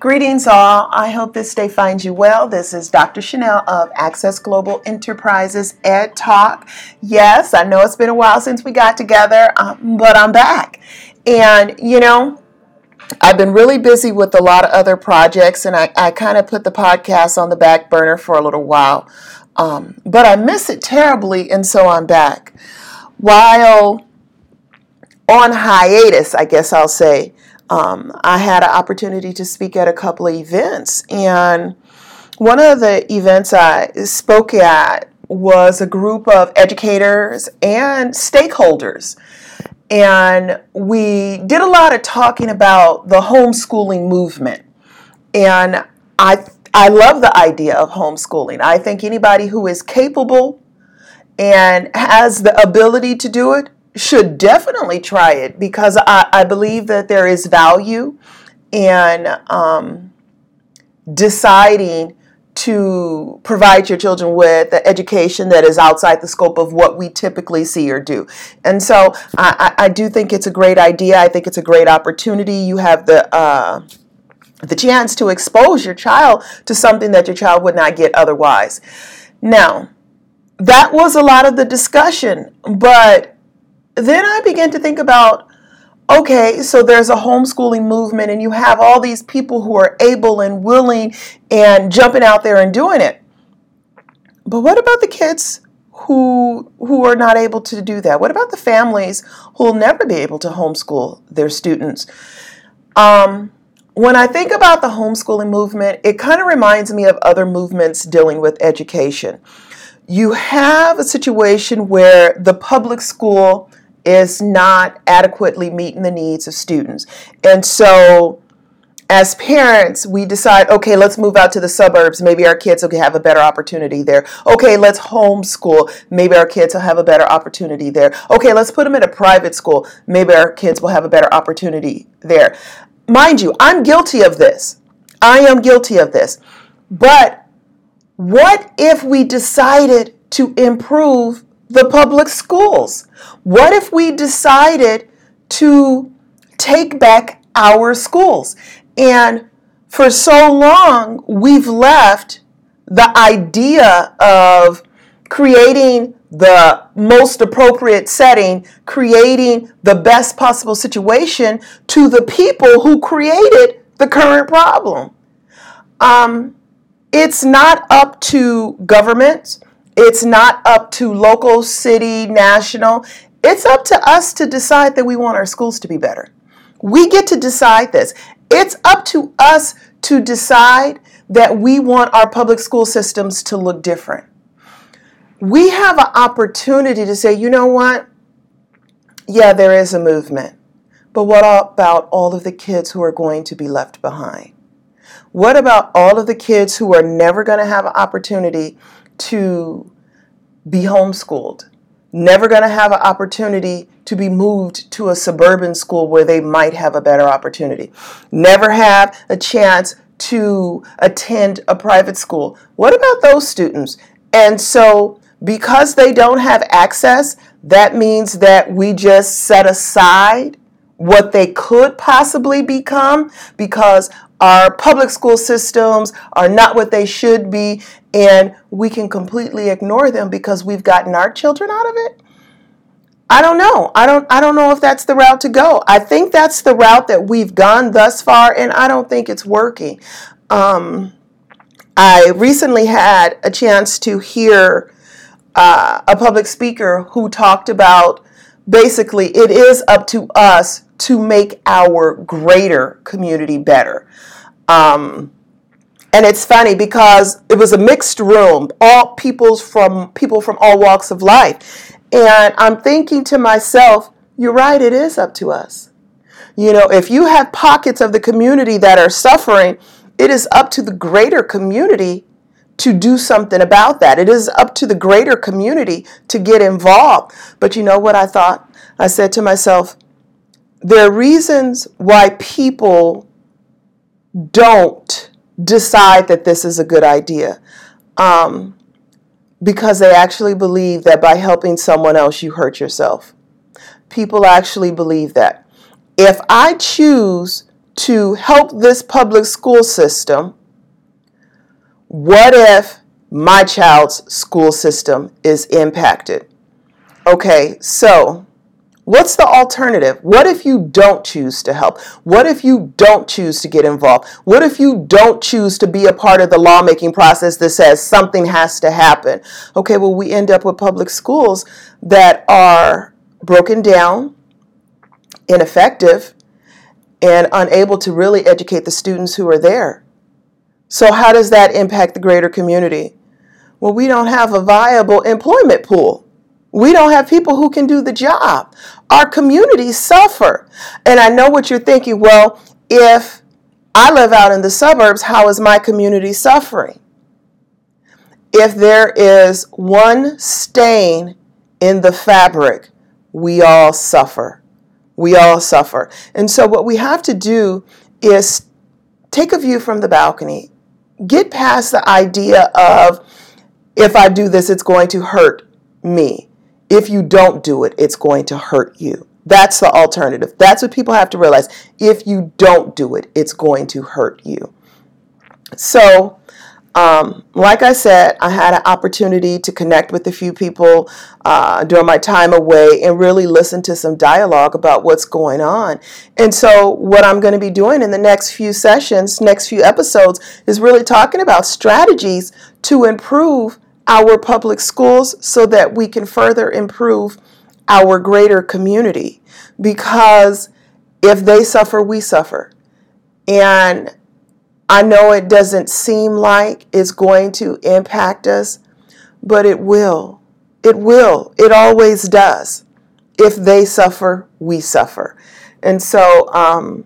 Greetings, all. I hope this day finds you well. This is Dr. Chanel of Access Global Enterprises Ed Talk. Yes, I know it's been a while since we got together, um, but I'm back. And, you know, I've been really busy with a lot of other projects, and I, I kind of put the podcast on the back burner for a little while. Um, but I miss it terribly, and so I'm back. While on hiatus, I guess I'll say, um, I had an opportunity to speak at a couple of events. And one of the events I spoke at was a group of educators and stakeholders. And we did a lot of talking about the homeschooling movement. And I, I love the idea of homeschooling. I think anybody who is capable and has the ability to do it should definitely try it because I, I believe that there is value in um, deciding to provide your children with the education that is outside the scope of what we typically see or do. And so I, I do think it's a great idea. I think it's a great opportunity. You have the uh, the chance to expose your child to something that your child would not get otherwise. Now, that was a lot of the discussion, but then I began to think about okay, so there's a homeschooling movement, and you have all these people who are able and willing and jumping out there and doing it. But what about the kids who who are not able to do that? What about the families who will never be able to homeschool their students? Um, when I think about the homeschooling movement, it kind of reminds me of other movements dealing with education. You have a situation where the public school is not adequately meeting the needs of students. And so as parents, we decide, okay, let's move out to the suburbs. Maybe our kids will have a better opportunity there. Okay, let's homeschool. Maybe our kids will have a better opportunity there. Okay, let's put them in a private school. Maybe our kids will have a better opportunity there. Mind you, I'm guilty of this. I am guilty of this. But what if we decided to improve the public schools? What if we decided to take back our schools? And for so long, we've left the idea of creating the most appropriate setting, creating the best possible situation to the people who created the current problem. Um, it's not up to governments it's not up to local, city, national. It's up to us to decide that we want our schools to be better. We get to decide this. It's up to us to decide that we want our public school systems to look different. We have an opportunity to say, you know what? Yeah, there is a movement. But what about all of the kids who are going to be left behind? What about all of the kids who are never going to have an opportunity to be homeschooled, never going to have an opportunity to be moved to a suburban school where they might have a better opportunity, never have a chance to attend a private school. What about those students? And so, because they don't have access, that means that we just set aside what they could possibly become because our public school systems are not what they should be, and we can completely ignore them because we've gotten our children out of it. I don't know. I don't I don't know if that's the route to go. I think that's the route that we've gone thus far and I don't think it's working. Um, I recently had a chance to hear uh, a public speaker who talked about basically it is up to us to make our greater community better. Um, and it's funny because it was a mixed room, all people's from people from all walks of life. And I'm thinking to myself, you're right, it is up to us. You know, if you have pockets of the community that are suffering, it is up to the greater community to do something about that. It is up to the greater community to get involved. But you know what I thought? I said to myself, there are reasons why people don't decide that this is a good idea. Um, because they actually believe that by helping someone else, you hurt yourself. People actually believe that. If I choose to help this public school system, what if my child's school system is impacted? Okay, so What's the alternative? What if you don't choose to help? What if you don't choose to get involved? What if you don't choose to be a part of the lawmaking process that says something has to happen? Okay, well, we end up with public schools that are broken down, ineffective, and unable to really educate the students who are there. So, how does that impact the greater community? Well, we don't have a viable employment pool. We don't have people who can do the job. Our communities suffer. And I know what you're thinking. Well, if I live out in the suburbs, how is my community suffering? If there is one stain in the fabric, we all suffer. We all suffer. And so, what we have to do is take a view from the balcony, get past the idea of if I do this, it's going to hurt me if you don't do it, it's going to hurt you. That's the alternative. That's what people have to realize. If you don't do it, it's going to hurt you. So, um, like I said, I had an opportunity to connect with a few people uh, during my time away and really listen to some dialogue about what's going on. And so, what I'm going to be doing in the next few sessions, next few episodes, is really talking about strategies to improve our public schools so that we can further improve our greater community. Because if they suffer, we suffer. And I know it doesn't seem like it's going to impact us, but it will. It will. It always does. If they suffer, we suffer. And so, um,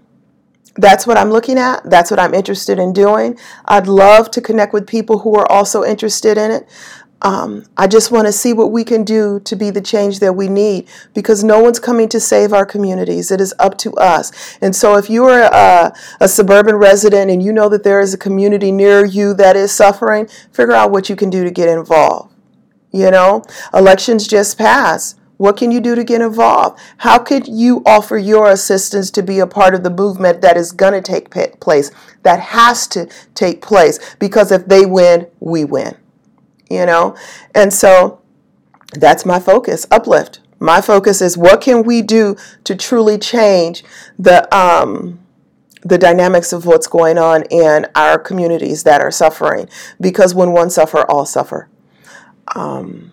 that's what I'm looking at. That's what I'm interested in doing. I'd love to connect with people who are also interested in it. Um, I just want to see what we can do to be the change that we need because no one's coming to save our communities. It is up to us. And so, if you are a, a suburban resident and you know that there is a community near you that is suffering, figure out what you can do to get involved. You know, elections just passed. What can you do to get involved? How could you offer your assistance to be a part of the movement that is going to take place, that has to take place? Because if they win, we win, you know? And so that's my focus uplift. My focus is what can we do to truly change the, um, the dynamics of what's going on in our communities that are suffering because when one suffer all suffer um,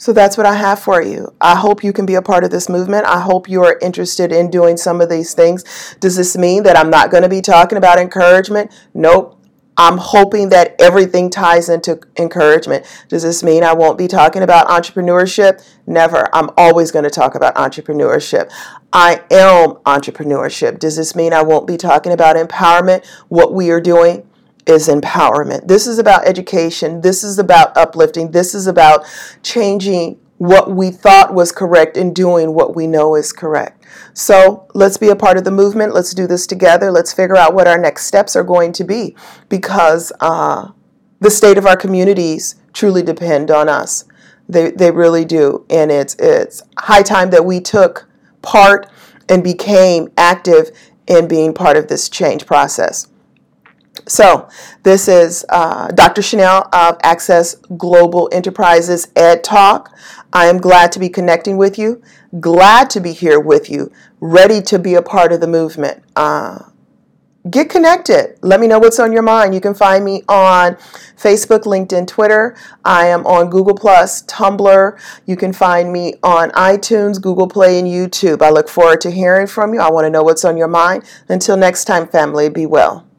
so that's what I have for you. I hope you can be a part of this movement. I hope you are interested in doing some of these things. Does this mean that I'm not going to be talking about encouragement? Nope. I'm hoping that everything ties into encouragement. Does this mean I won't be talking about entrepreneurship? Never. I'm always going to talk about entrepreneurship. I am entrepreneurship. Does this mean I won't be talking about empowerment? What we are doing? Is empowerment. This is about education. This is about uplifting. This is about changing what we thought was correct and doing what we know is correct. So let's be a part of the movement. Let's do this together. Let's figure out what our next steps are going to be because uh, the state of our communities truly depend on us. They, they really do. And it's, it's high time that we took part and became active in being part of this change process. So, this is uh, Dr. Chanel of Access Global Enterprises Ed Talk. I am glad to be connecting with you, glad to be here with you, ready to be a part of the movement. Uh, get connected. Let me know what's on your mind. You can find me on Facebook, LinkedIn, Twitter. I am on Google Plus, Tumblr. You can find me on iTunes, Google Play, and YouTube. I look forward to hearing from you. I want to know what's on your mind. Until next time, family, be well.